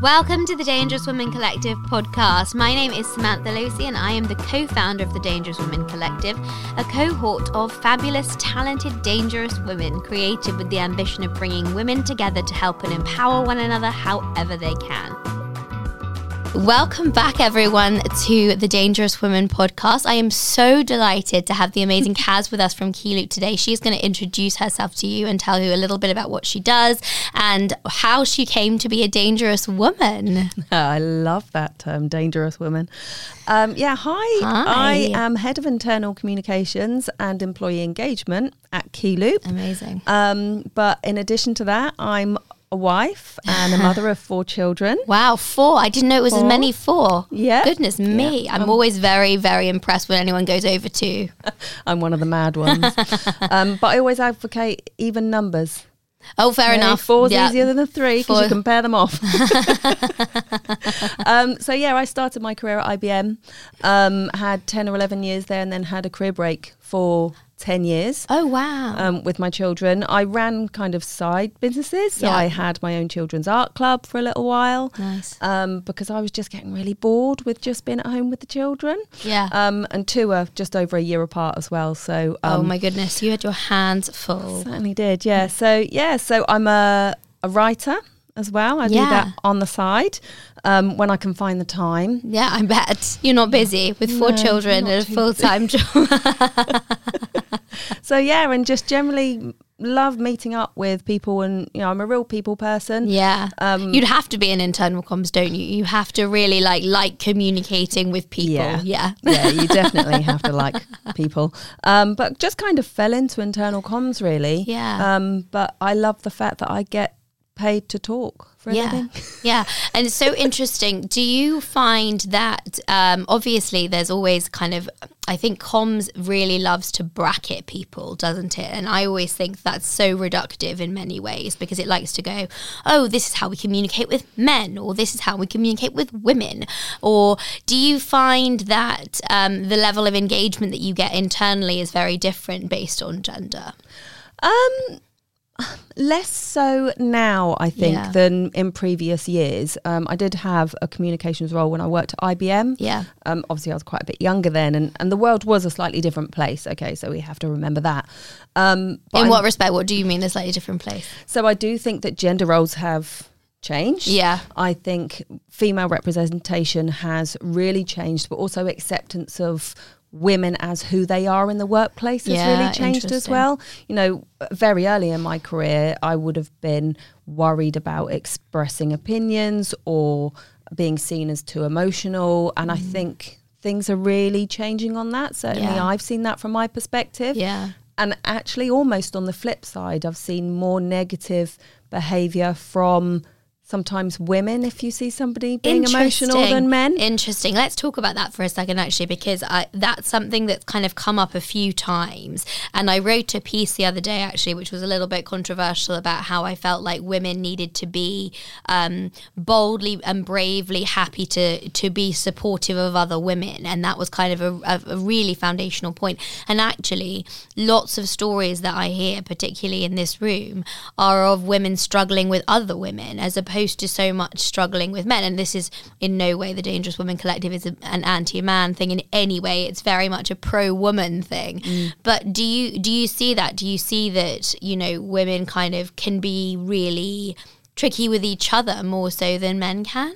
Welcome to the Dangerous Women Collective podcast. My name is Samantha Lucy, and I am the co founder of the Dangerous Women Collective, a cohort of fabulous, talented, dangerous women created with the ambition of bringing women together to help and empower one another however they can. Welcome back, everyone, to the Dangerous Women podcast. I am so delighted to have the amazing Caz with us from Keyloop today. She's going to introduce herself to you and tell you a little bit about what she does and how she came to be a dangerous woman. I love that term, dangerous woman. Um, yeah, hi. Hi. I am head of internal communications and employee engagement at Keyloop. Amazing. Um, but in addition to that, I'm a wife and a mother of four children. Wow, four. I didn't know it was as many four. Yeah. Goodness me. Yeah. I'm Um, always very, very impressed when anyone goes over two. I'm one of the mad ones. um, but I always advocate even numbers. Oh, fair Okay, enough. Four's Yeah. easier than a three because Four. you compare them off. um, so yeah, I started my career at IBM, um, had ten or eleven years there, and then had a career break for ten years. Oh, wow. um, with my children. I ran kind of side businesses. So Yeah. I had my own children's art club for a little while. nice. Um, because I was just getting really bored with just being at home with the children. Yeah. Um, and two are just over a year apart as well. So um, oh, my goodness. You had your hands full. certainly did. Yeah. So yeah. So I'm a a writer as well. I do that on the side um, when I can find the time. Yeah, I bet. You're not busy with four No, children and a full time job. So yeah, and just generally love meeting up with people, and you know, I'm a real people person. yeah. Um, You'd have to be an internal comms, don't you? You have to really like like communicating with people. Yeah. Yeah. yeah, you definitely have to like people. Um, but just kind of fell into internal comms really. Yeah. Um, but I love the fact that I get paid to talk for yeah. living. yeah. And it's so interesting. Do you find that um, obviously there's always kind of i think comms really loves to bracket people doesn't it? And i always think that's so reductive in many ways because it likes to go oh this is how we communicate with men or this is how we communicate with women. Or do you find that um, the level of engagement that you get internally is very different based on gender? Um, less so now, I think, Yeah. than in previous years. Um, I did have a communications role when I worked at IBM. yeah Um, obviously, I was quite a bit younger then, and, and the world was a slightly different place. Okay, so we have to remember that. Um, in I'm- what respect what do you mean a slightly different place So I do think that gender roles have changed. yeah I think female representation has really changed, but also acceptance of women as who they are in the workplace has Yeah, really changed as well. You know, very early in my career, I would have been worried about expressing opinions or being seen as too emotional. And I mm. think things are really changing on that. Certainly, Yeah. I've seen that from my perspective. yeah And actually, almost on the flip side, I've seen more negative behavior from sometimes women if you see somebody being emotional than men. Interesting. Let's talk about that for a second, actually, because I, that's something that's kind of come up a few times. And I wrote a piece the other day, actually, which was a little bit controversial about how I felt like women needed to be um, boldly and bravely happy to to be supportive of other women, and that was kind of a, a, a really foundational point. And actually, lots of stories that I hear, particularly in this room, are of women struggling with other women as opposed to so much struggling with men. And this is in no way the Dangerous Women Collective is a, an anti-man thing in any way. It's very much a pro-woman thing. But do you do you see that? Do you see that you know women kind of can be really tricky with each other more so than men can?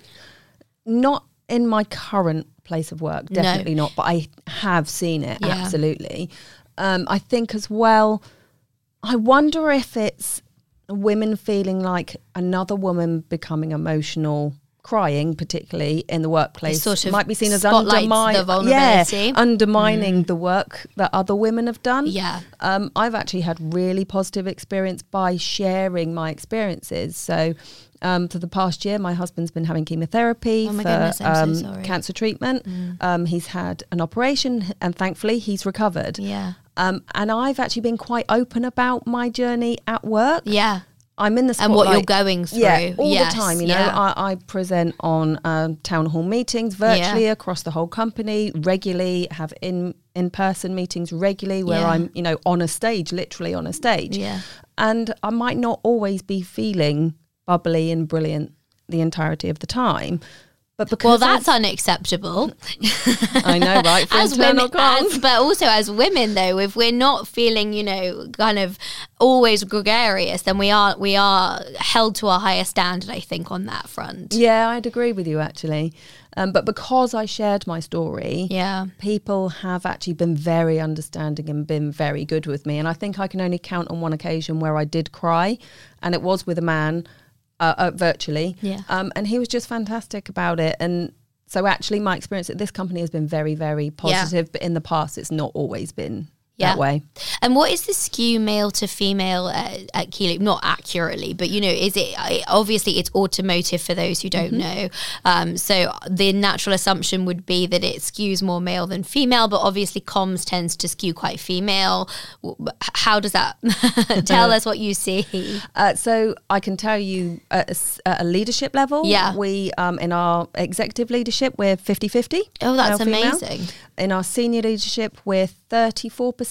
Not in my current place of work, No. definitely not, but I have seen it, Yeah. absolutely. Um, I think as well, I wonder if it's women feeling like another woman becoming emotional. Crying, particularly in the workplace, sort of might be seen as the vulnerability. Mm. yeah, undermining the work that other women have done. Yeah. Um, I've actually had really positive experience by sharing my experiences. So, um, for the past year, my husband's been having chemotherapy Oh my for goodness, so um, sorry. cancer treatment. Um, he's had an operation, and thankfully, he's recovered. Yeah. Um, and I've actually been quite open about my journey at work. Yeah. I'm in the And what you're going through. Yeah, all Yes, the time. You know, yeah. I, I present on um, town hall meetings virtually across the whole company regularly. Have in in person meetings regularly where Yeah. I'm you know on a stage, literally on a stage. Yeah. and I might not always be feeling bubbly and brilliant the entirety of the time. But because Well, I've- that's unacceptable. I know, right? For as women, as, but also as women, though, if we're not feeling, you know, kind of always gregarious, then we are we are held to a higher standard. I think on that front. Yeah, I'd agree with you actually. Um, but because I shared my story, Yeah. people have actually been very understanding and been very good with me. And I think I can only count on one occasion where I did cry, and it was with a man uh, uh, virtually. Yeah. Um, and he was just fantastic about it. And so actually, my experience at this company has been very, very positive. But in the past, it's not always been Yeah. that way. And what is the skew male to female at, at Keyloop? Not accurately, but you know, is it obviously it's automotive for those who don't know. Um, so the natural assumption would be that it skews more male than female, but obviously comms tends to skew quite female. How does that tell us what you see? Uh, so I can tell you at a, at a leadership level, Yeah. we um, in our executive leadership we're 50-50. Oh, that's female. amazing. In our senior leadership, we're 34%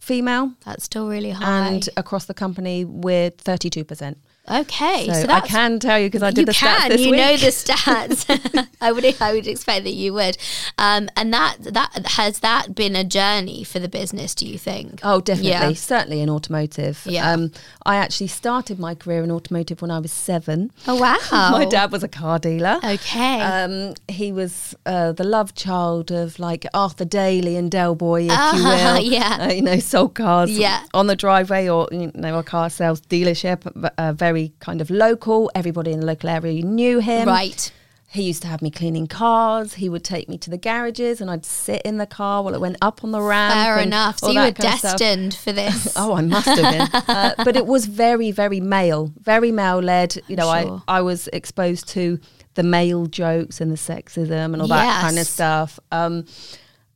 female. That's still really high. And across the company, we're 32%. Okay, So, so, I can tell you because I did you the stats can. this you week. know the stats. I would. I would expect that you would. Um, and that that has that been a journey for the business? Do you think? Oh, definitely. Yeah. Certainly in automotive. Yeah. Um, I actually started my career in automotive when I was seven. Oh wow. My dad was a car dealer. Okay. Um, he was uh, the love child of like Arthur Daley and Del Boy, if you Ah, will. yeah. Uh, you know, sold cars Yeah. on the driveway or, you know, a car sales dealership, uh, very kind of local. Everybody in the local area knew him. right. He used to have me cleaning cars. He would take me to the garages and I'd sit in the car while it went up on the ramp. Fair enough. So you were that kind of stuff. destined for this. Oh, I must have been. uh, but it was very, very male, very male led. You know, Sure. I, I was exposed to the male jokes and the sexism and all that kind of stuff. Um,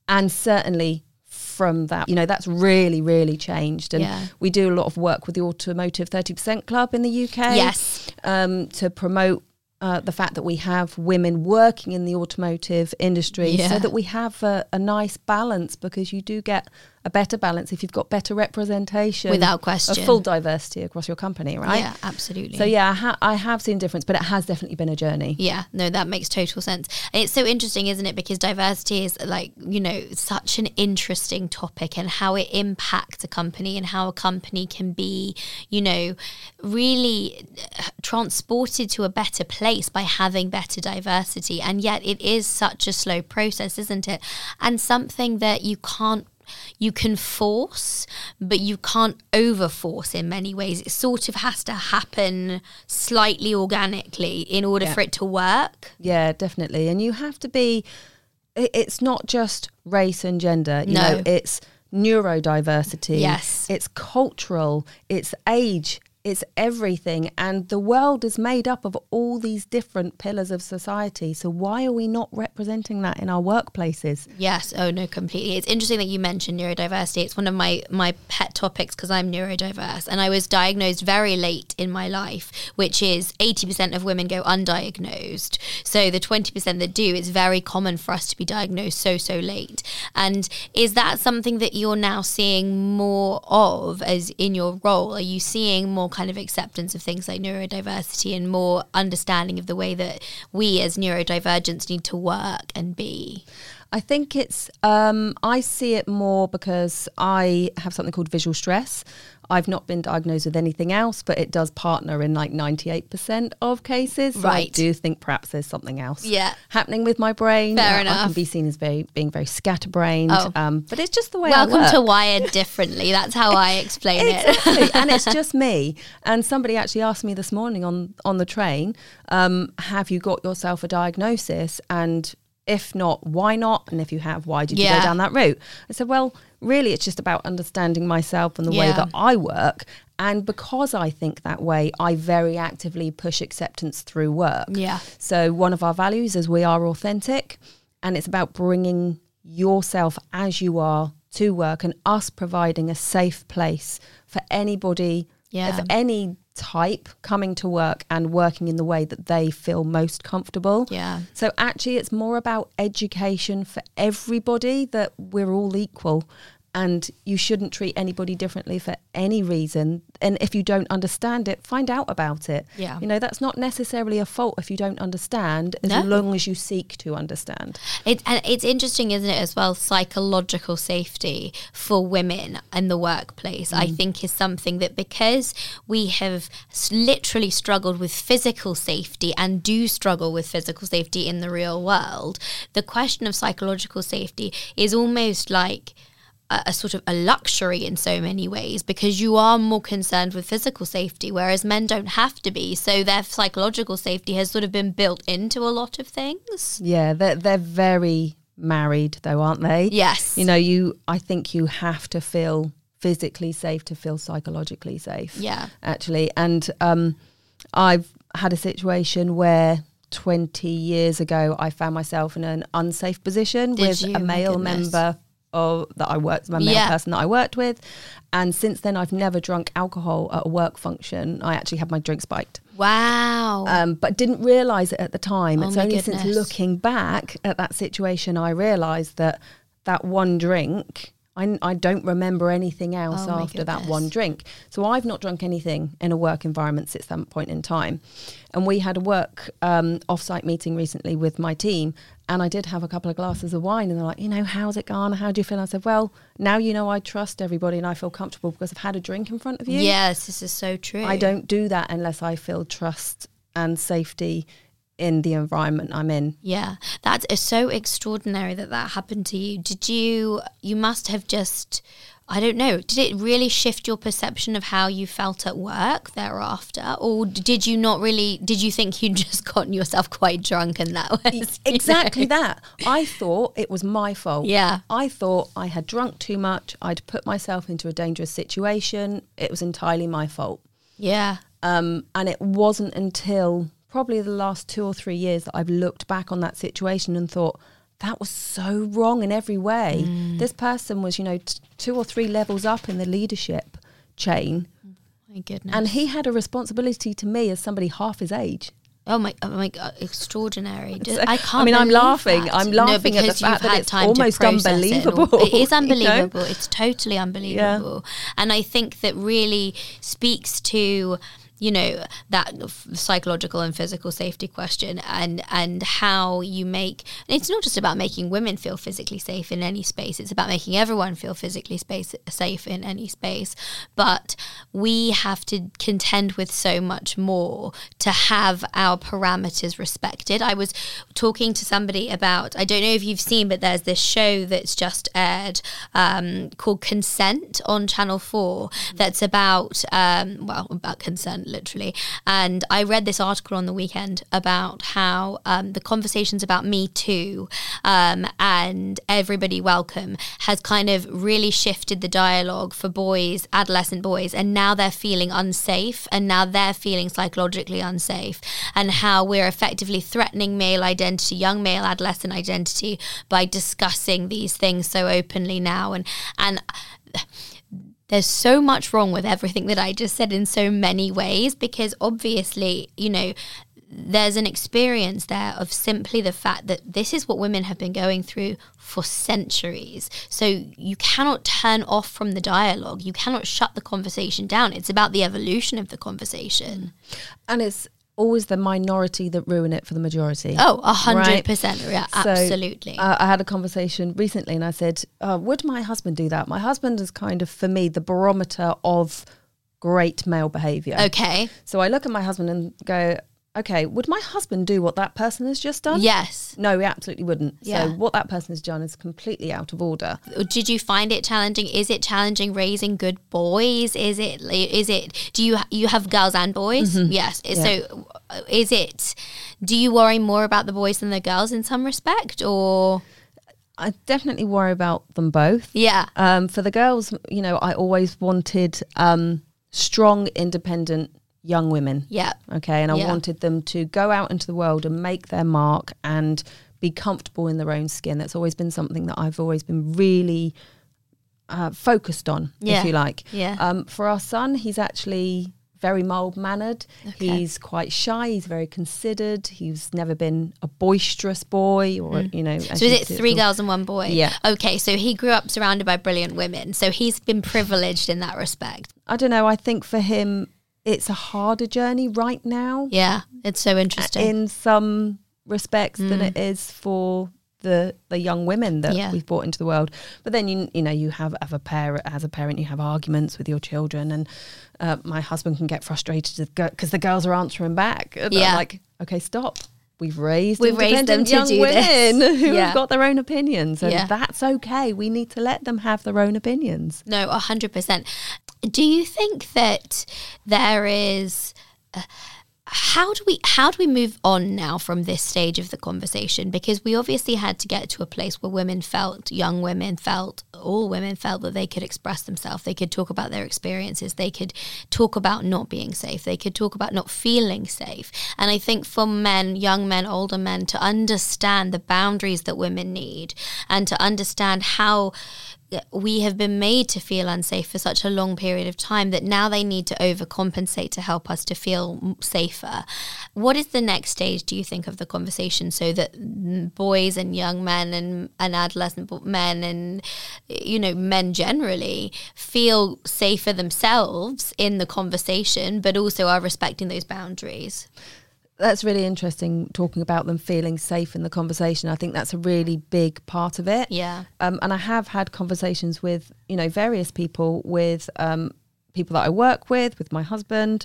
and certainly from that, you know, that's really, really changed. And Yeah. we do a lot of work with the Automotive 30% Club in the UK. Yes. Um, to promote. Uh, the fact that we have women working in the automotive industry Yeah. so that we have a, a nice balance because you do get a better balance if you've got better representation Without of question. full diversity across your company, right? Yeah, absolutely. So yeah, I, ha- I have seen difference, but it has definitely been a journey. Yeah, no, that makes total sense. And it's so interesting, isn't it? Because diversity is like, you know, such an interesting topic and how it impacts a company and how a company can be, you know, really uh, transported to a better place by having better diversity. And yet it is such a slow process, isn't it? And something that you can't you can force, but you can't overforce in many ways. It sort of has to happen slightly organically in order Yeah. for it to work. Yeah, definitely. And you have to be. It's not just race and gender. You No. know, it's neurodiversity. Yes. It's cultural. It's age. It's everything. And the world is made up of all these different pillars of society. So why are we not representing that in our workplaces? Yes. Oh no, completely. It's interesting that you mentioned neurodiversity. It's one of my my pet topics because I'm neurodiverse, and I was diagnosed very late in my life, which is 80% of women go undiagnosed. So the 20% that do, it's very common for us to be diagnosed so so late. And is that something that you're now seeing more of as in your role? Are you seeing more kind of acceptance of things like neurodiversity and more understanding of the way that we as neurodivergents need to work and be? I think it's, um, I see it more because I have something called visual stress. I've not been diagnosed with anything else, but it does partner in like 98% of cases. So I Right. do think perhaps there's something else Yeah. happening with my brain. Fair Uh, I can be seen as very, being very scatterbrained, Oh. um, but it's just the way Welcome I work. to Wired Differently. That's how I explain it. And it's just me. And somebody actually asked me this morning on on the train, um, have you got yourself a diagnosis? And if not, why not? And if you have, why did you Yeah. go down that route? I said, well, really, it's just about understanding myself and the way that I work. And because I think that way, I very actively push acceptance through work. Yeah. So one of our values is we are authentic, and it's about bringing yourself as you are to work and us providing a safe place for anybody Yeah. of any type coming to work and working in the way that they feel most comfortable. Yeah. So actually it's more about education for everybody that we're all equal and you shouldn't treat anybody differently for any reason. And if you don't understand it, find out about it. Yeah. You know, that's not necessarily a fault if you don't understand, as No. long as you seek to understand. It, and it's interesting, isn't it, as well? Psychological safety for women in the workplace, I mm. think, is something that because we have literally struggled with physical safety and do struggle with physical safety in the real world, the question of psychological safety is almost like a, a sort of a luxury in so many ways because you are more concerned with physical safety, whereas men don't have to be. So their psychological safety has sort of been built into a lot of things. Yeah, they're, they're very married, though, aren't they? Yes. You know, you. I think you have to feel physically safe to feel psychologically safe. Yeah. actually. And um, I've had a situation where 20 years ago I found myself in an unsafe position Did with you? a male member of that I worked, my male Yeah. person that I worked with. And since then, I've never drunk alcohol at a work function. I actually had my drink spiked, Wow. um, but didn't realise it at the time. Oh it's only since looking back at that situation I realised that that one drink. I, I don't remember anything else Oh after that one drink. So I've not drunk anything in a work environment since that point in time. And we had a work um, off-site meeting recently with my team, and I did have a couple of glasses of wine, and they're like, you know, how's it gone? How do you feel? I said, well, now you know I trust everybody and I feel comfortable because I've had a drink in front of you. yes, this is so true. I don't do that unless I feel trust and safety in the environment I'm in. Yeah, that is so extraordinary that that happened to you. Did you? You must have just. I don't know. Did it really shift your perception of how you felt at work thereafter, or did you not really? Did you think you'd just gotten yourself quite drunk and that was you know? Exactly that. I thought it was my fault. Yeah. I thought I had drunk too much. I'd put myself into a dangerous situation. It was entirely my fault. Yeah. Um, and it wasn't until probably the last two or three years that I've looked back on that situation and thought, that was so wrong in every way. Mm. This person was, you know, t- two or three levels up in the leadership chain. My goodness. And he had a responsibility to me as somebody half his age. Oh my, oh my god, extraordinary! Just- I can't. I mean, I'm laughing. that. I'm laughing at the fact that it's almost process it unbelievable, It is you know? unbelievable. It's totally unbelievable, and I think that really speaks to you know that psychological and physical safety question and and how you make it's not just about making women feel physically safe in any space it's about making everyone feel physically space safe in any space but we have to contend with so much more to have our parameters respected. I was talking to somebody about i don't know if you've seen but there's this show that's just aired um, called consent on channel 4 that's about um, well about consent literally. And i read this article on the weekend about how um, the conversations about me too um, and everybody welcome has kind of really shifted the dialogue for boys adolescent boys and now they're feeling unsafe and now they're feeling psychologically unsafe and how we're effectively threatening male identity young male adolescent identity by discussing these things so openly now. And and there's so much wrong with everything that I just said in so many ways because obviously, you know, there's an experience there of simply the fact that this is what women have been going through for centuries. So you cannot turn off from the dialogue. You cannot shut the conversation down. It's about the evolution of the conversation. And it's always the minority that ruin it for the majority. Oh, a hundred Right. percent. Yeah, So, absolutely. uh, I had a conversation recently and I said, uh, Would my husband do that? My husband is kind of, for me, the barometer of great male behavior. okay. So I look at my husband and go, Okay, would my husband do what that person has just done? Yes. No, he absolutely wouldn't. Yeah. So what that person has done is completely out of order. did you find it challenging is it challenging raising good boys is it is it do you you have girls and boys yes so uh, is it do you worry more about the boys than the girls in some respect or I definitely worry about them both. yeah Um, for the girls, you know, I always wanted um, strong, independent young women. yeah Okay. And I Yeah. wanted them to go out into the world and make their mark and be comfortable in their own skin. That's always been something that I've always been really uh, focused on, Yeah. if you like. Yeah. Um, for our son, he's actually very mild mannered. Okay. He's quite shy. He's very considered. He's never been a boisterous boy, or you know. Mm. So is it three girls and one boy? Yeah. Okay, so he grew up surrounded by brilliant women. So he's been privileged in that respect. I don't know. I think for him, it's a harder journey right now Yeah, it's so interesting. in some respects than it is for the the young women that Yeah. we've brought into the world. But then you you know you have as a parent as a parent you have arguments with your children, and uh, my husband can get frustrated because the girls are answering back. And I'm Yeah. like okay, stop. We've raised We've raised them to young do women this. who Yeah. have got their own opinions, and Yeah. that's okay. We need to let them have their own opinions. No, a hundred percent. Do you think that there is? Uh, how do we how do we move on now from this stage of the conversation? Because we obviously had to get to a place where women felt, young women felt, all women felt that they could express themselves. They could talk about their experiences. They could talk about not being safe. They could talk about not feeling safe. And I think for men, young men, older men, to understand the boundaries that women need and to understand how we have been made to feel unsafe for such a long period of time that now they need to overcompensate to help us to feel safer. What is the next stage, do you think, of the conversation so that boys and young men and, and adolescent men and, you know, men generally feel safer themselves in the conversation, but also are respecting those boundaries? That's really interesting talking about them feeling safe in the conversation. I think that's a really big part of it. Yeah. Um, and I have had conversations with, you know, various people, with um, people that I work with, with my husband.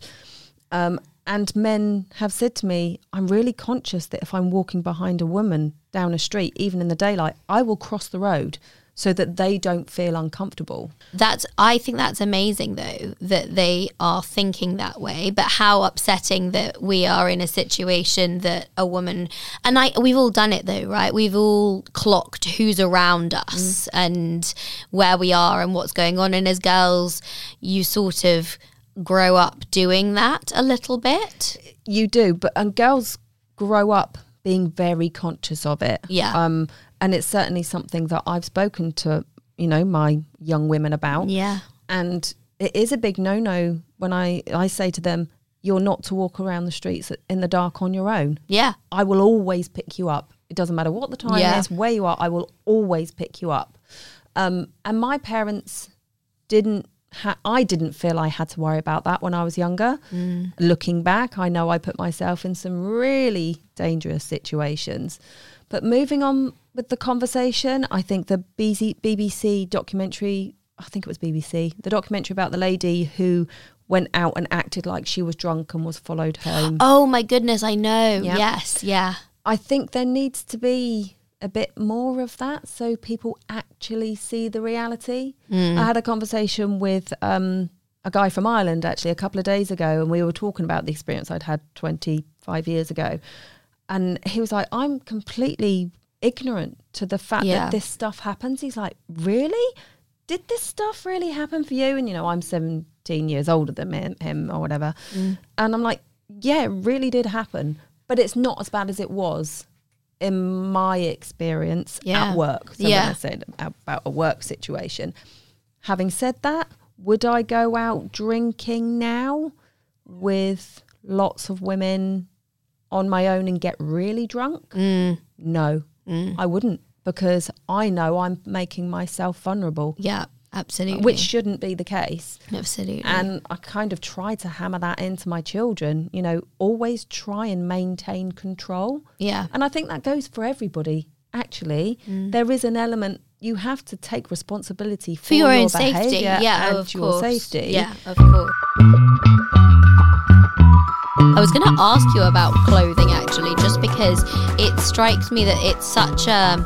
Um, and men have said to me, I'm really conscious that if I'm walking behind a woman down a street, even in the daylight, I will cross the road so that they don't feel uncomfortable. That's I think that's amazing though that they are thinking that way but how upsetting that we are in a situation that a woman and I we've all done it though right? We've all clocked who's around us mm. and where we are and what's going on. And as girls you sort of grow up doing that a little bit. You do, but and girls grow up being very conscious of it. Yeah. Um, and it's certainly something that I've spoken to, you know, my young women about. yeah And it is a big no-no when I I say to them, "You're not to walk around the streets in the dark on your own. yeah I will always pick you up. It doesn't matter what the time Yeah. is, where you are. I will always pick you up." Um, and my parents didn't. Ha- I didn't feel I had to worry about that when I was younger. Mm. Looking back, I know I put myself in some really dangerous situations. But moving on with the conversation, I think the BBC documentary, I think it was BBC, the documentary about the lady who went out and acted like she was drunk and was followed home. oh my goodness I know Yeah. yes yeah I think there needs to be a bit more of that so people actually see the reality. I had a conversation with um, a guy from Ireland actually a couple of days ago, and we were talking about the experience I'd had 25 years ago. And he was like, I'm completely ignorant to the fact Yeah. that this stuff happens. He's like, Really? Did this stuff really happen for you? And, you know, I'm 17 years older than him, him or whatever. And I'm like, Yeah, it really did happen. But it's not as bad as it was in my experience Yeah. at work. So Yeah. when I said about a work situation. Having said that, would I go out drinking now with lots of women on my own and get really drunk? Mm. No, I wouldn't because I know I'm making myself vulnerable, yeah absolutely which shouldn't be the case. absolutely And I kind of try to hammer that into my children, you know, always try and maintain control. yeah And I think that goes for everybody. Actually, Mm. there is an element you have to take responsibility for, for your, own safety. Yeah, and of your course. safety. Yeah, of course. I was going to ask you about clothing actually, just because it strikes me that it's such a,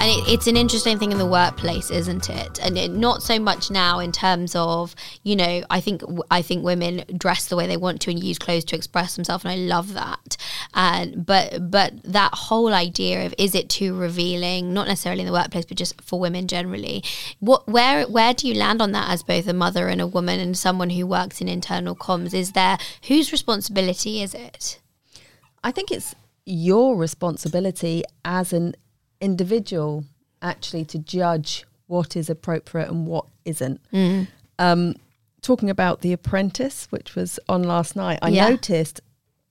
and it, it's an interesting thing in the workplace, isn't it? And it, not so much now in terms of, you know, I think I think women dress the way they want to and use clothes to express themselves, and I love that. And but but that whole idea of is it too revealing? Not necessarily in the workplace, but just for women generally. What where where do you land on that as both a mother and a woman and someone who works in internal comms? Is there whose responsibility is it? I think it's your responsibility as an individual actually to judge what is appropriate and what isn't. Um, talking about The Apprentice, which was on last night, I Yeah. noticed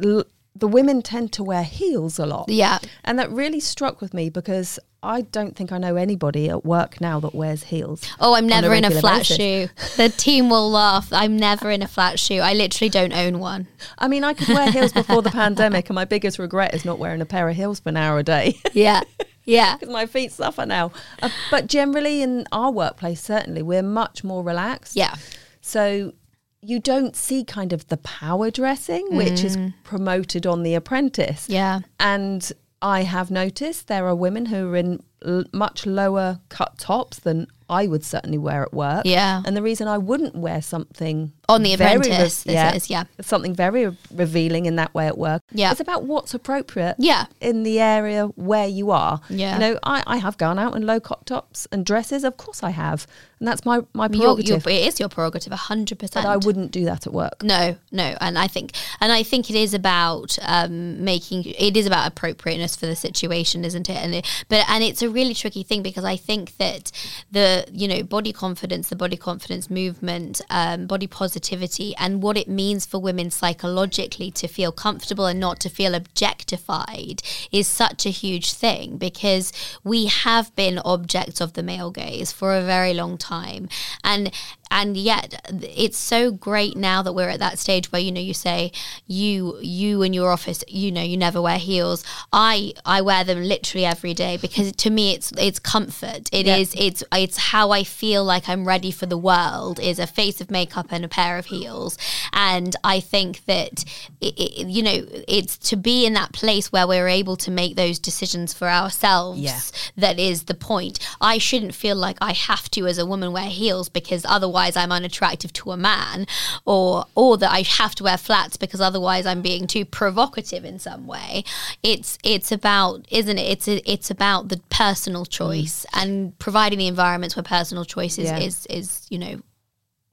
l- the women tend to wear heels a lot. Yeah. And that really struck with me because I don't think I know anybody at work now that wears heels. Oh, I'm on a never in a flat basis. shoe. The team will laugh. I'm never in a flat shoe. I literally don't own one. I mean, I could wear heels before the pandemic, and my biggest regret is not wearing a pair of heels for an hour a day. Yeah. Yeah. because my feet suffer now. Uh, but generally, in our workplace, certainly, we're much more relaxed. Yeah. So you don't see kind of the power dressing, which is promoted on The Apprentice. Mm. Yeah. And I have noticed there are women who are in l- much lower cut tops than I would certainly wear at work. Yeah. And the reason I wouldn't wear something On The very Apprentice, this is, yeah. something very revealing in that way at work. Yeah. It's about what's appropriate Yeah. in the area where you are. Yeah. You know, I, I have gone out in low cut tops and dresses. Of course I have. And that's my, my Your, prerogative. your, it is your prerogative, 100%. but I wouldn't do that at work. No, no, and I think, and I think it is about um, making it is about appropriateness for the situation, isn't it? And it, but and it's a really tricky thing because I think that the you know body confidence, the body confidence movement, um, body positivity, and what it means for women psychologically to feel comfortable and not to feel objectified is such a huge thing because we have been objects of the male gaze for a very long time, and and yet it's so great now that we're at that stage where you know you say you you in your office you know you never wear heels i i wear them literally every day because to me it's it's comfort It is. Yeah. it's it's how i feel like i'm ready for the world is a face of makeup and a pair of heels and i think that it, it, you know it's to be in that place where we're able to make those decisions for ourselves Yeah. that is the point. I shouldn't feel like I have to, as a woman, wear heels because otherwise I'm unattractive to a man, or or that I have to wear flats because otherwise I'm being too provocative in some way. It's it's about, isn't it? It's it's about the personal mm. choice and providing the environments where personal choice is Yeah. is, is you know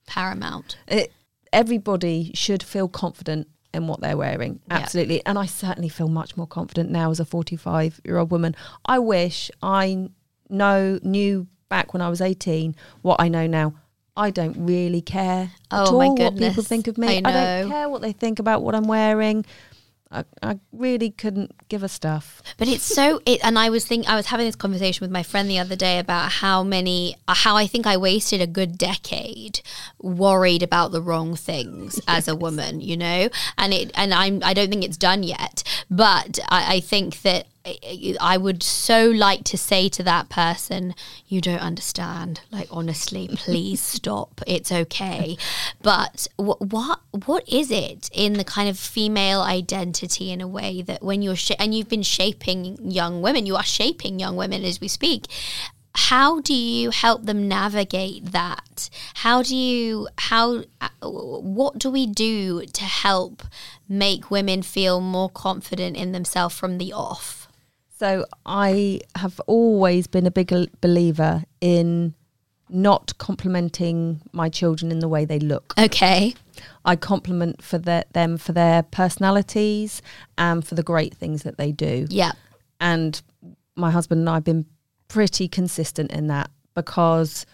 paramount. it, everybody should feel confident in what they're wearing. Absolutely. And I certainly feel much more confident now as a 45 year old woman. I wish I know knew back when I was 18 what I know now. I don't really care at Oh, my all what people think of me. I I, don't care what they think about what I'm wearing. I, I really couldn't give a stuff. But it's so it, and I was think I was having this conversation with my friend the other day about how many how I think I wasted a good decade worried about the wrong things as a woman, you know, and it and I'm I don't think it's done yet, but I, I think that. I- I would so like to say to that person, you don't understand. Like honestly, please stop. It's okay. But wh- what what is it in the kind of female identity in a way that when you're sh- and you've been shaping young women, you are shaping young women as we speak. How do you help them navigate that? How do you how uh, what do we do to help make women feel more confident in themselves from the off? So I have always been a big believer in not complimenting my children in the way they look. Okay. I compliment for their, them for their personalities and for the great things that they do. Yeah. And my husband and I have been pretty consistent in that because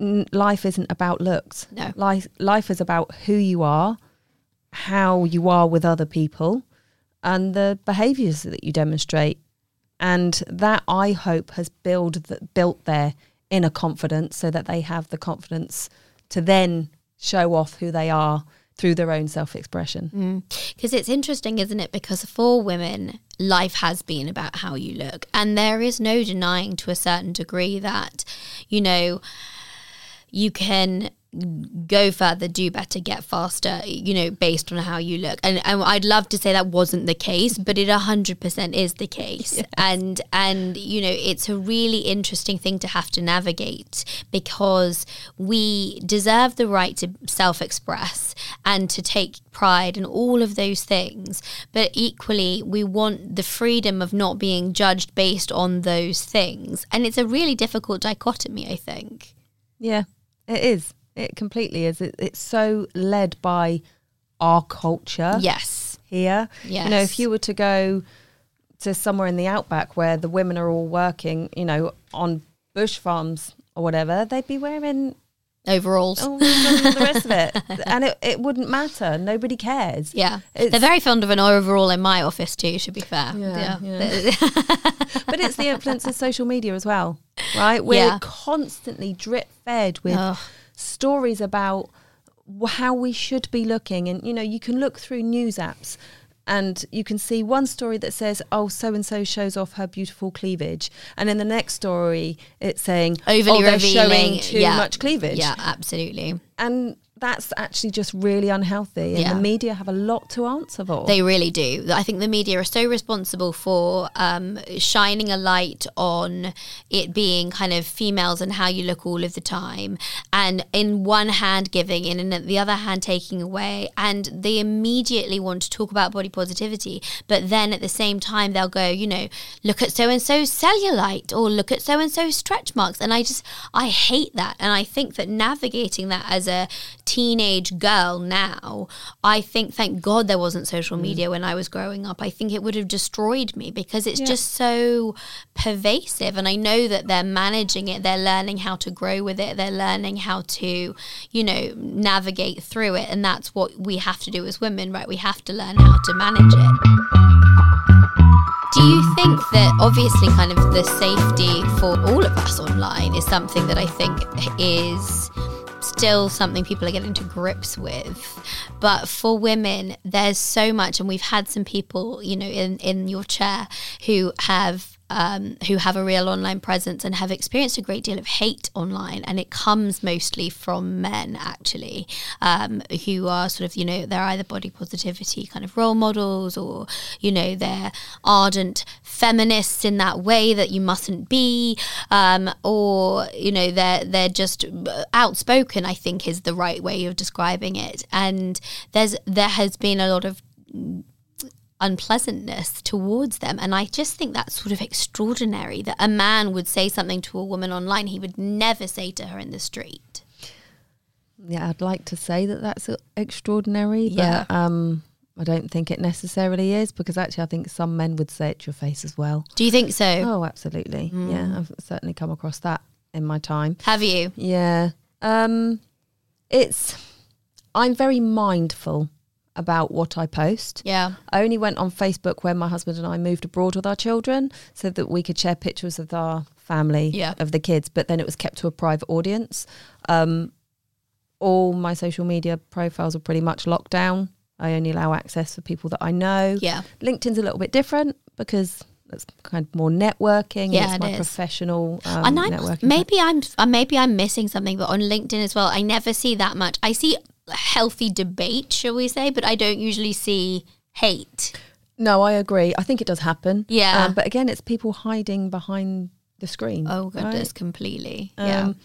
n- life isn't about looks. No. Life, life is about who you are, how you are with other people, and the behaviours that you demonstrate. And that I hope has build th- built their inner confidence so that they have the confidence to then show off who they are through their own self expression. Because mm. it's interesting, isn't it? Because for women, life has been about how you look. And there is no denying to a certain degree that, you know, you can go further, do better, get faster, you know, based on how you look. And, and I'd love to say that wasn't the case, but it 100% is the case. And, and, you know, it's a really interesting thing to have to navigate because we deserve the right to self express and to take pride and all of those things. But equally, we want the freedom of not being judged based on those things. And it's a really difficult dichotomy, I think. Yeah, it is. It completely is. It, it's so led by our culture Yes. here. Yes. You know, if you were to go to somewhere in the outback where the women are all working, you know, on bush farms or whatever, they'd be wearing Overalls. all the rest of it, and it, it wouldn't matter. Nobody cares. Yeah. It's- They're very fond of an overall in my office too, should be fair. Yeah, Yeah. but it's the influence of social media as well, right? We're Yeah. constantly drip fed with. Stories about how we should be looking, and you know, you can look through news apps. And you can see one story that says, "Oh, so and so shows off her beautiful cleavage," and in the next story, it's saying, Overly "Oh, revealing. showing too yeah. much cleavage." Yeah, absolutely. and that's actually just really unhealthy. And Yeah. the media have a lot to answer for. They really do. I think the media are so responsible for um, shining a light on it being kind of females and how you look all of the time, and in one hand giving, and in the other hand taking away. And they immediately want to talk about body positivity, but then at the same time they'll go, you know, look at so and so's cellulite, or look at so and so's stretch marks, and I just I hate that, and I think that navigating that as a teenage girl now, I think thank God there wasn't social mm. media when I was growing up. I think it would have destroyed me because it's just so pervasive. And I know that they're managing it, they're learning how to grow with it, they're learning how to, you know, navigate through it. And that's what we have to do as women, right? We have to learn how to manage it. Do you think that obviously kind of the safety for all of us online is something that I think is still something people are getting to grips with. But for women, there's so much, and we've had some people, you know, in, in your chair who have um, who have a real online presence and have experienced a great deal of hate online, and it comes mostly from men actually, um, who are sort of you know they're either body positivity kind of role models, or you know they're ardent feminists in that way that you mustn't be, um, or you know they're they're just outspoken. I think is the right way of describing it, and there's there has been a lot of unpleasantness towards them. And I just think that's sort of extraordinary that a man would say something to a woman online he would never say to her in the street. yeah, I'd like to say that that's uh, extraordinary, Yeah. but um, I don't think it necessarily is because actually I think some men would say it to your face as well. Do you think so? Oh, absolutely. Yeah, I've certainly come across that in my time. Have you? Yeah. Um, it's, I'm very mindful about what I post. Yeah. I only went on Facebook when my husband and I moved abroad with our children so that we could share pictures of our family, Yeah. of the kids, but then it was kept to a private audience. Um, all my social media profiles are pretty much locked down. I only allow access for people that I know. Yeah. LinkedIn's a little bit different because it's kind of more networking. Yeah, it's it my is. professional um, and I'm networking. maybe I'm uh, maybe I'm missing something, but on LinkedIn as well, I never see that much. I see healthy debate, shall we say, but I don't usually see hate. No, I agree. I think it does happen. Yeah. Um, but again, it's people hiding behind the screen. Oh goodness, right? completely. yeah. Um,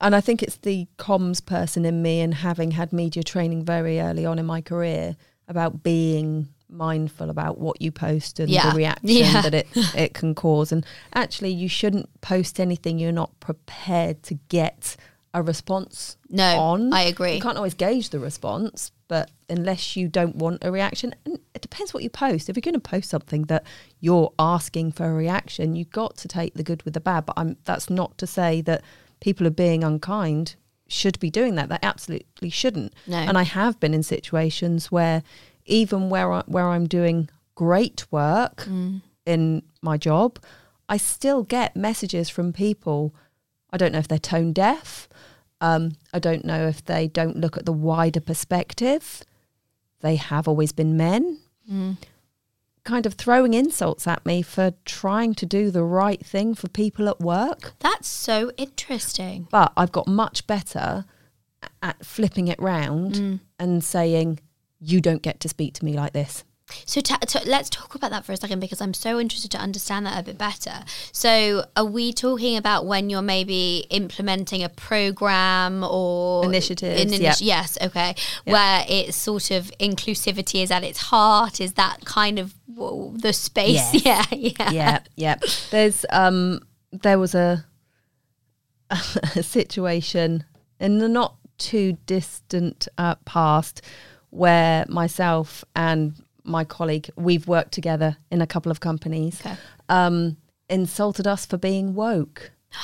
and I think it's the comms person in me and having had media training very early on in my career about being mindful about what you post and Yeah. the reaction Yeah. that it, it can cause. And actually, you shouldn't post anything you're not prepared to get a response No, on. I agree. You can't always gauge the response, but unless you don't want a reaction, and it depends what you post. If you're going to post something that you're asking for a reaction, you've got to take the good with the bad. But I'm, that's not to say that people are being unkind should be doing that. They absolutely shouldn't. No. And I have been in situations where even where I, where I'm doing great work Mm. in my job, I still get messages from people. I don't know if they're tone deaf. Um, I don't know if they don't look at the wider perspective. They have always been men, Mm. kind of throwing insults at me for trying to do the right thing for people at work. That's so interesting. But I've got much better at flipping it round Mm. and saying, you don't get to speak to me like this. So ta ta- let's talk about that for a second because I'm so interested to understand that a bit better. So are we talking about when you're maybe implementing a program or Initiatives, an yeah. Yes, okay, where it's sort of inclusivity is at its heart. Is that kind of whoa, the space? Yes. Yeah, yeah, yeah, yeah. There's um there was a a situation in the not too distant uh, past where myself and my colleague we've worked together in a couple of companies Okay. um insulted us for being woke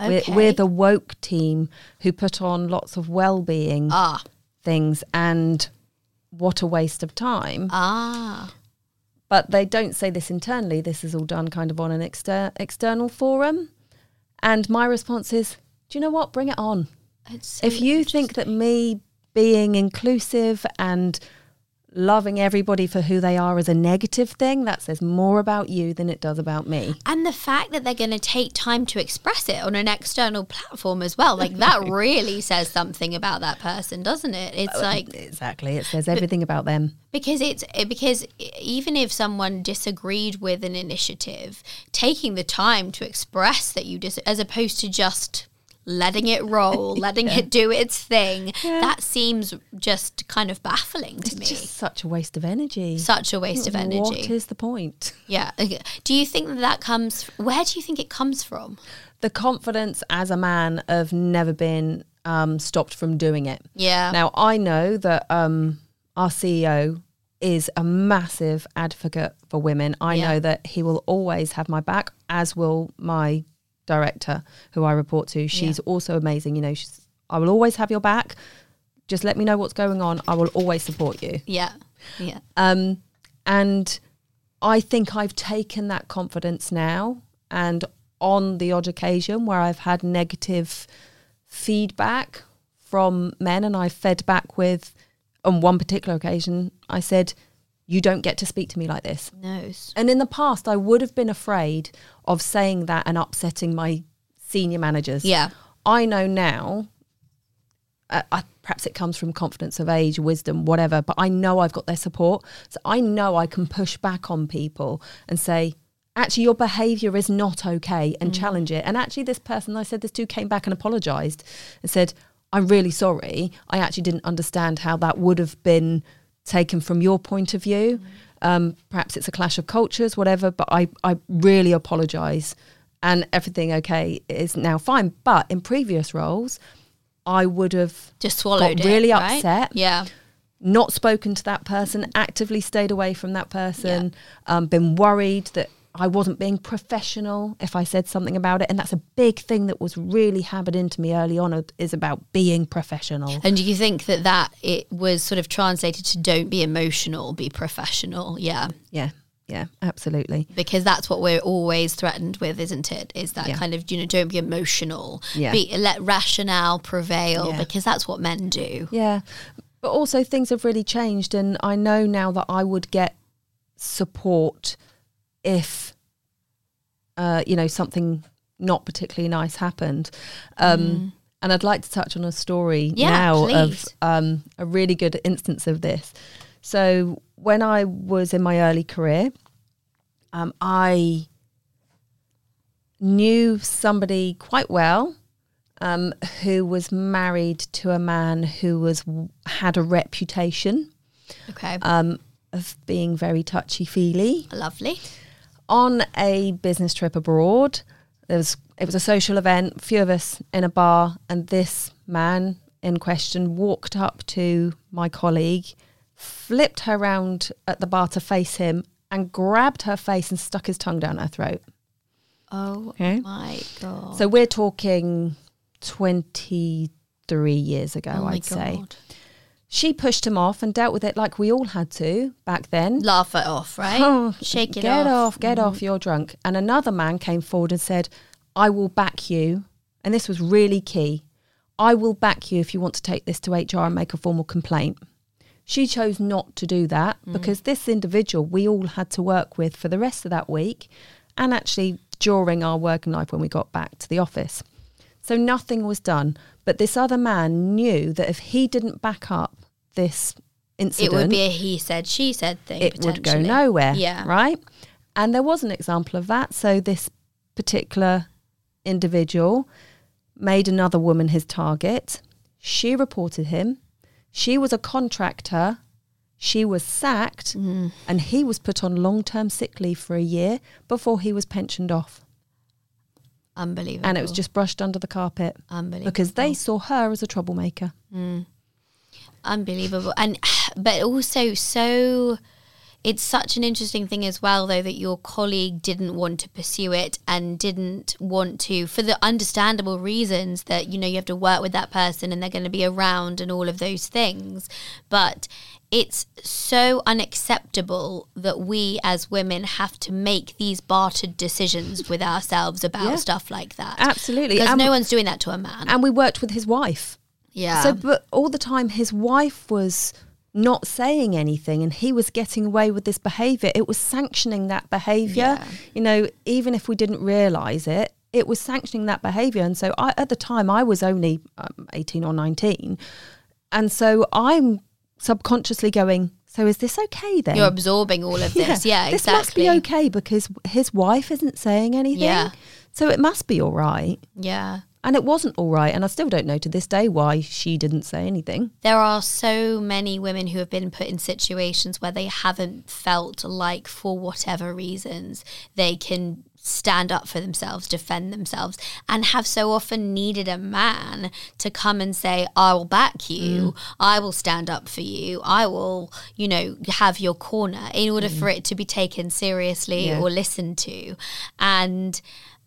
We're, we're the woke team who put on lots of well-being ah things, and what a waste of time. ah But they don't say this internally. This is all done kind of on an exter- external forum. And my response is, do you know what? Bring it on. so if you think that me being inclusive and loving everybody for who they are is a negative thing, that says more about you than it does about me. And the fact that they're going to take time to express it on an external platform as well, like that really says something about that person, doesn't it? It's Uh, like Exactly. It says everything about them. because it's because even if someone disagreed with an initiative, taking the time to express that you dis as opposed to just letting it roll, letting it do its thing, that seems just kind of baffling to me. Just such a waste of energy. Such a waste of energy. What is the point? yeah. Do you think that, that comes? Where do you think it comes from? The confidence as a man of never been um, stopped from doing it. Yeah. Now, I know that um, our CEO is a massive advocate for women. I Yeah. know that he will always have my back, as will my director, who I report to. She's also amazing. You know, she's, I will always have your back. Just let me know what's going on. I will always support you. yeah. Yeah. Um, and I think I've taken that confidence now. And on the odd occasion where I've had negative feedback from men and I fed back with, on one particular occasion, I said, You don't get to speak to me like this. No. And in the past, I would have been afraid of saying that and upsetting my senior managers. Yeah. I know now, uh, I, perhaps it comes from confidence of age, wisdom, whatever, but I know I've got their support. So I know I can push back on people and say, actually, your behavior is not okay and challenge it. And actually, this person I said this to came back and apologized and said, I'm really sorry. I actually didn't understand how that would have been taken from your point of view. Um, perhaps it's a clash of cultures, whatever, but I, I really apologize. And everything okay is now fine. But in previous roles, I would have Just swallowed it. really right? upset. Yeah. not spoken to that person, actively stayed away from that person, um, been worried that I wasn't being professional if I said something about it. And that's a big thing that was really hammered into me early on is about being professional. And do you think that that it was sort of translated to don't be emotional, be professional? Yeah. Yeah, yeah, absolutely. Because that's what we're always threatened with, isn't it? Is that Yeah. kind of, you know, don't be emotional. Yeah. Be, let rationale prevail Yeah. because that's what men do. Yeah. But also things have really changed and I know now that I would get support if uh, you know, something not particularly nice happened. Um and I'd like to touch on a story Yeah, now of um, a really good instance of this. So when I was in my early career, um, I knew somebody quite well um, who was married to a man who was had a reputation Okay. um, of being very touchy feely. Lovely. On a business trip abroad, there was it was a social event, a few of us in a bar, and this man in question walked up to my colleague, flipped her round at the bar to face him, and grabbed her face and stuck his tongue down her throat. Oh Okay. my God. So we're talking 23 years ago, oh I'd say. She pushed him off and dealt with it like we all had to back then. Laugh it off, right? Oh, Shake it get off. off, get mm-hmm. off, you're drunk. And another man came forward and said, I will back you. And this was really key. I will back you if you want to take this to HR and make a formal complaint. She chose not to do that mm. because this individual we all had to work with for the rest of that week and actually during our working life when we got back to the office. So nothing was done. But this other man knew that if he didn't back up this incident, It would be a he said, she said thing. it would go nowhere. Yeah. Right. And there was an example of that. So this particular individual made another woman his target. She reported him. She was a contractor. She was sacked Mm. and he was put on long term sick leave for a year before he was pensioned off. Unbelievable. And it was just brushed under the carpet unbelievable. because they saw her as a troublemaker. Mm. unbelievable and but also so it's such an interesting thing as well, though, that your colleague didn't want to pursue it and didn't want to, for the understandable reasons that, you know, you have to work with that person and they're going to be around and all of those things. But it's so unacceptable that we as women have to make these bartered decisions with ourselves about yeah. stuff like that. Absolutely. Because no one's doing that to a man. And we worked with his wife. Yeah. So, but all the time, his wife was not saying anything and he was getting away with this behavior. It was sanctioning that behavior. Yeah. You know, even if we didn't realize it, it was sanctioning that behavior. And so I, at the time, I was only um, 18 or 19. And so I'm subconsciously going, so is this okay then? You're absorbing all of this. Yeah, yeah this exactly. must be okay because his wife isn't saying anything. Yeah. So it must be all right. Yeah. And it wasn't all right. And I still don't know to this day why she didn't say anything. There are so many women who have been put in situations where they haven't felt like, for whatever reasons, they can stand up for themselves, defend themselves, and have so often needed a man to come and say, I will back you, mm. I will stand up for you, I will, you know, have your corner in order mm. for it to be taken seriously yeah. or listened to. And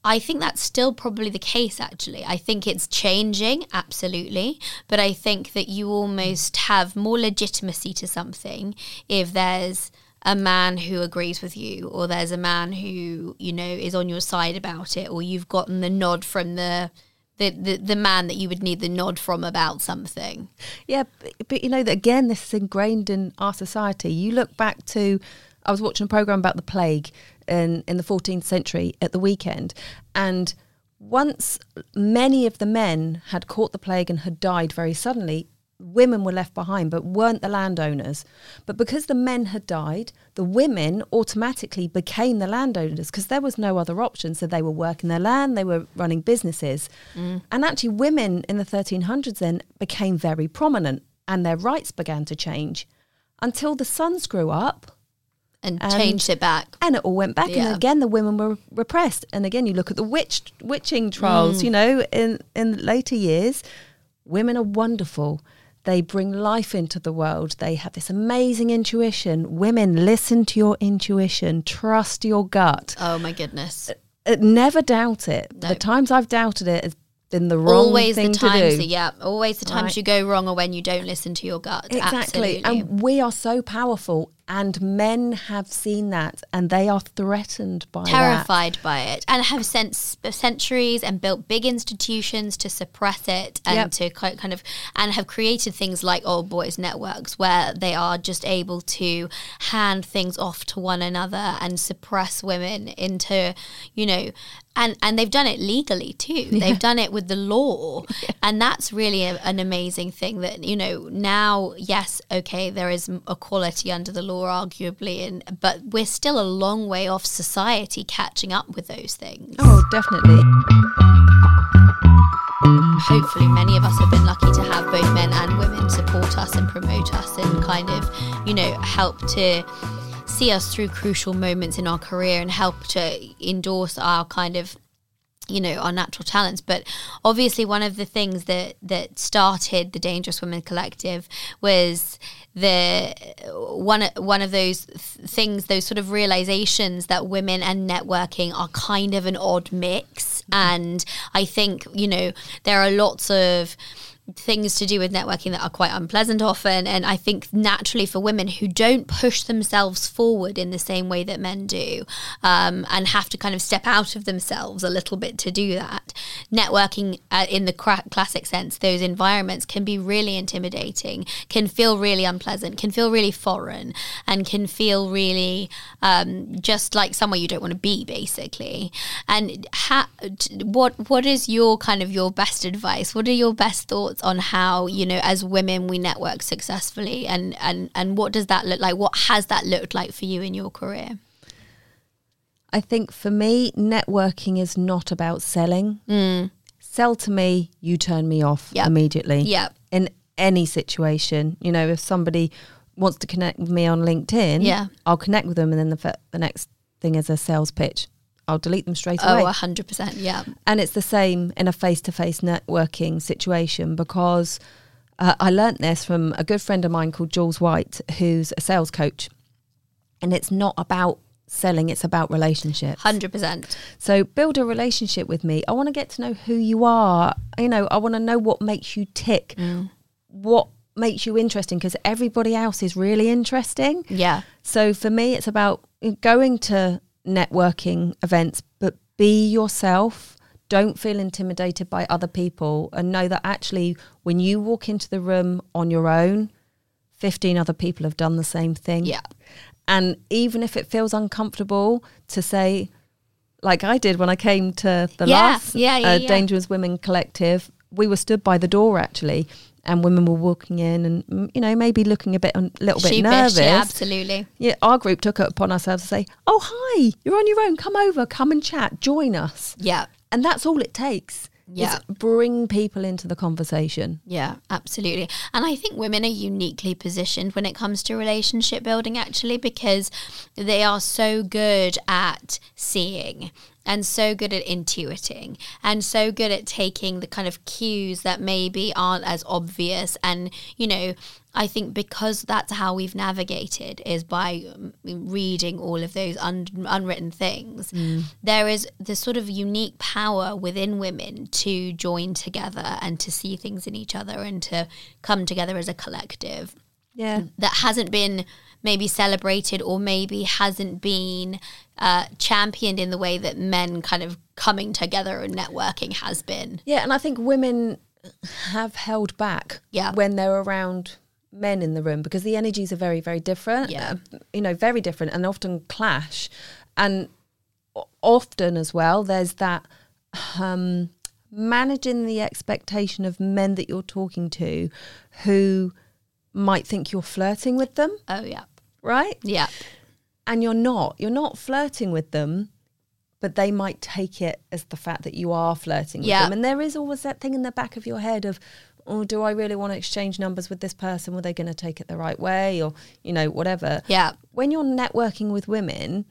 I think that's still probably the case, actually. I think it's changing, absolutely. But I think that you almost have more legitimacy to something if there's a man who agrees with you or there's a man who you know is on your side about it or you've gotten the nod from the the, the, the man that you would need the nod from about something. Yeah, but, but you know that again, this is ingrained in our society. You look back to, I was watching a program about the plague in in the 14th century at the weekend, and once many of the men had caught the plague and had died very suddenly, women were left behind, but weren't the landowners. But because the men had died, the women automatically became the landowners because there was no other option. So they were working their land, they were running businesses. Mm. And actually, women in the 1300s then became very prominent and their rights began to change until the sons grew up. And, and changed it back. And it all went back. Yeah. And again, the women were repressed. And again, you look at the witch witching trials, mm. you know, in, in later years, women are wonderful they bring life into the world. They have this amazing intuition. Women, listen to your intuition. Trust your gut. Oh my goodness. Uh, uh, never doubt it. No. The times I've doubted it has been the wrong always the times. Yeah, always the times right. you go wrong or when you don't listen to your gut. Exactly. Absolutely. And we are so powerful and men have seen that and they are threatened by terrified that. by it and have sent uh, centuries and built big institutions to suppress it and yep. to kind of and have created things like old boys networks where they are just able to hand things off to one another and suppress women into you know and and they've done it legally too. Yeah. They've done it with the law, yeah. and that's really a, an amazing thing. That you know now, yes, okay, there is equality under the law, arguably, and but we're still a long way off society catching up with those things. Oh, definitely. Hopefully, many of us have been lucky to have both men and women support us and promote us and kind of, you know, help to see us through crucial moments in our career and help to endorse our kind of you know our natural talents but obviously one of the things that that started the dangerous women collective was the one one of those things those sort of realizations that women and networking are kind of an odd mix mm-hmm. and i think you know there are lots of things to do with networking that are quite unpleasant often. And I think naturally for women who don't push themselves forward in the same way that men do um, and have to kind of step out of themselves a little bit to do that, networking uh, in the cra- classic sense, those environments can be really intimidating, can feel really unpleasant, can feel really foreign, and can feel really um, just like somewhere you don't want to be, basically. And ha- what what is your kind of your best advice? What are your best thoughts? On how you know as women we network successfully. And and and what does that look like? What has that looked like for you in your career? I think for me networking is not about selling. Mm. sell to me you turn me off yep. immediately. Yeah in any situation you know if somebody wants to connect with me on linkedin yeah. I'll connect with them and then the, the next thing is a sales pitch I'll delete them straight oh, away. Oh, 100%. Yeah. And it's the same in a face to face networking situation because uh, I learnt this from a good friend of mine called Jules White, who's a sales coach. and it's not about selling it's about relationships 100%. so build a relationship with me i want to get to know who you are you know i want to know what makes you tick what makes you interesting because everybody else is really interesting Yeah. so for me, it's about going to networking events, but be yourself. Don't feel intimidated by other people and know that actually, when you walk into the room on your own, 15 other people have done the same thing. Yeah. And even if it feels uncomfortable to say, like I did when I came to the Yeah, last yeah, yeah, uh. Dangerous Women Collective, we were stood by the door actually, and women were walking in and, you know, maybe looking a bit, a little bit Sheepish, nervous. yeah, absolutely. Yeah, our group took it upon ourselves to say, "Oh, hi, you're on your own. Come over, come and chat, join us." Yeah. And that's all it takes. Yeah. bring people into the conversation. Yeah, absolutely. And I think women are uniquely positioned when it comes to relationship building, actually, because they are so good at seeing and so good at intuiting and so good at taking the kind of cues that maybe aren't as obvious. And, you know, I think because that's how we've navigated is by um, reading all of those un- unwritten things. There is this sort of unique power within women to join together and to see things in each other and to come together as a collective Yeah. that hasn't been maybe celebrated or maybe hasn't been uh, championed in the way that men kind of coming together and networking has been. Yeah, and I think women have held back Yeah. when they're around men in the room because the energies are very, very different. Yeah. uh, you know, very different and often clash. And often as well, there's that um, managing the expectation of men that you're talking to who might think you're flirting with them, Oh, yeah. Right? Yeah. and you're not you're not flirting with them but they might take it as the fact that you are flirting with Yeah. them and there is always that thing in the back of your head of oh do i really want to exchange numbers with this person were they going to take it the right way or you know whatever Yeah. when you're networking with women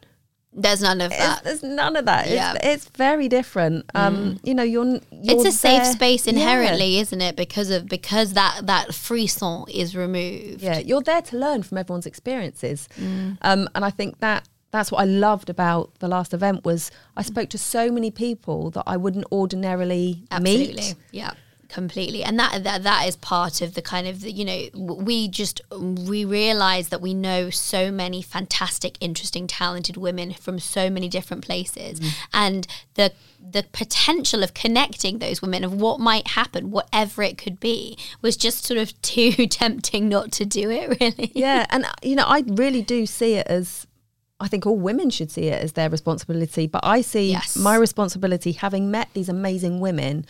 There's none of it's, that. there's none of that Yeah. Mm. it's, it's very different um you know you're, you're it's a safe there- space Yeah. inherently, isn't it? Because of because that that frisson is removed. Yeah, you're there to learn from everyone's experiences, Mm. um, and I think that that's what I loved about the last event was I spoke to so many people that I wouldn't ordinarily Absolutely. meet. Yeah. Completely, and that, that that is part of the kind of the, you know we just we realize that we know so many fantastic, interesting, talented women from so many different places, and the the potential of connecting those women of what might happen, whatever it could be, was just sort of too tempting not to do it. Really, Yeah, and uh, you know I really do see it as I think all women should see it as their responsibility, but I see Yes. my responsibility having met these amazing women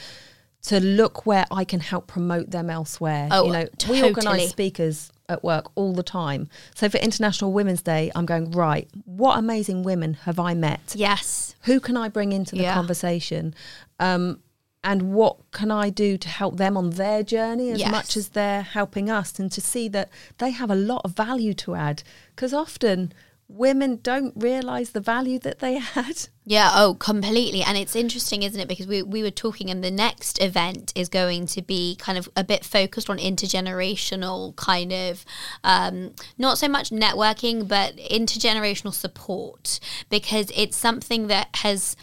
to look where I can help promote them elsewhere. Oh, you know, we organise speakers at work all the time. So for International Women's Day, I'm going right. What amazing women have I met? Yes, Who can I bring into the Yeah. conversation? Um, and what can I do to help them on their journey as Yes. much as they're helping us? And to see that they have a lot of value to add. Because often women don't realise the value that they had. Yeah, oh, completely. And it's interesting, isn't it? Because we, we were talking, and the next event is going to be kind of a bit focused on intergenerational kind of, um, not so much networking, but intergenerational support, because it's something that has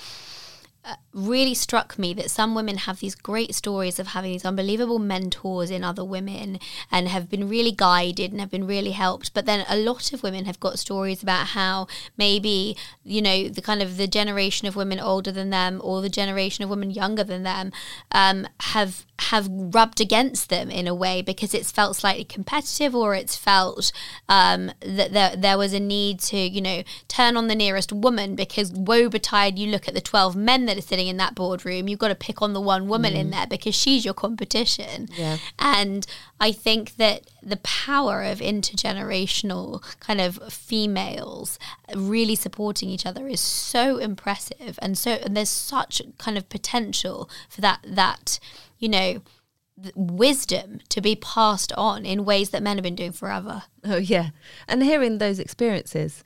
really struck me that some women have these great stories of having these unbelievable mentors in other women and have been really guided and have been really helped. But then a lot of women have got stories about how maybe you know the kind of the generation of women older than them or the generation of women younger than them um, have have rubbed against them in a way because it's felt slightly competitive or it's felt um, that there, there was a need to you know turn on the nearest woman because woe betide you look at the 12 men that are sitting in that boardroom you've got to pick on the one woman in mm. there because she's your competition Yeah. and I think that the power of intergenerational kind of females really supporting each other is so impressive and so and there's such kind of potential for that that you know wisdom to be passed on in ways that men have been doing forever. Oh yeah, and hearing those experiences,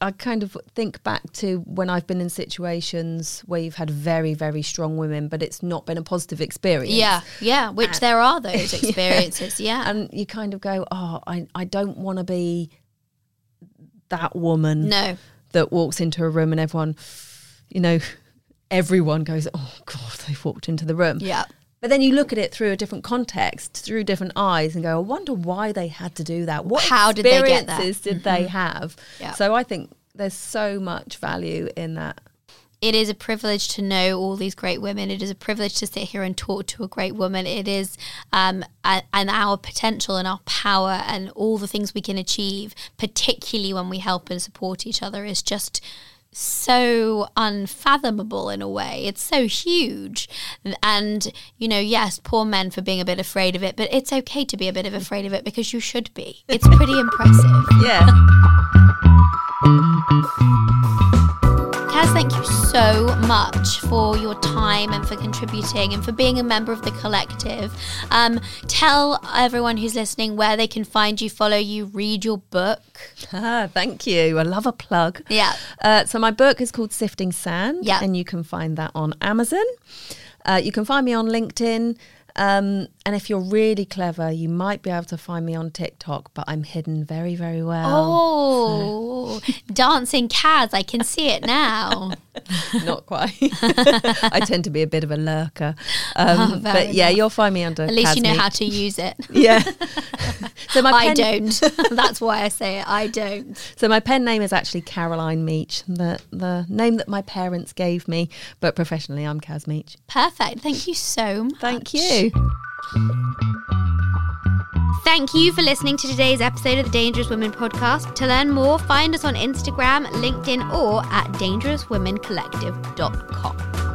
I kind of think back to when I've been in situations where you've had very, very strong women, but it's not been a positive experience. Yeah, yeah, which there are those experiences. Yeah. and you kind of go, oh, I, I don't want to be that woman No. that walks into a room and everyone, you know, everyone goes, oh God, they've walked into the room. Yeah. But then you look at it through a different context, through different eyes, and go, I wonder why they had to do that. What How did they get did they have? Yeah. So I think there's so much value in that. it is a privilege to know all these great women. It is a privilege to sit here and talk to a great woman. It is, um, a- and our potential and our power and all the things we can achieve, particularly when we help and support each other, is just so unfathomable in a way. It's so huge. And, you know, yes, poor men for being a bit afraid of it, but it's okay to be a bit of afraid of it because you should be. It's pretty impressive. Yeah. Caz, thank you so much for your time and for contributing and for being a member of the collective. Um, tell everyone who's listening where they can find you, follow you, read your book. Ah, thank you. I love a plug. Yeah. Uh, so my book is called Sifting Sand, Yeah. and you can find that on Amazon. Uh, you can find me on LinkedIn. Um, and if you're really clever, you might be able to find me on TikTok, but I'm hidden very, very well. Oh, dancing Caz, I can see it now. Not quite. I tend to be a bit of a lurker. Um, Oh, but yeah, you'll find me under At least you know how to use it. Yeah. so my I don't. That's why I say it. I don't. So my pen name is actually Caroline Meech, the the name that my parents gave me, but professionally I'm Caz Meech. Perfect. Thank you so much. Thank you. Thank you for listening to today's episode of the Dangerous Women podcast. To learn more, find us on Instagram, LinkedIn, or at dangerouswomencollective.com.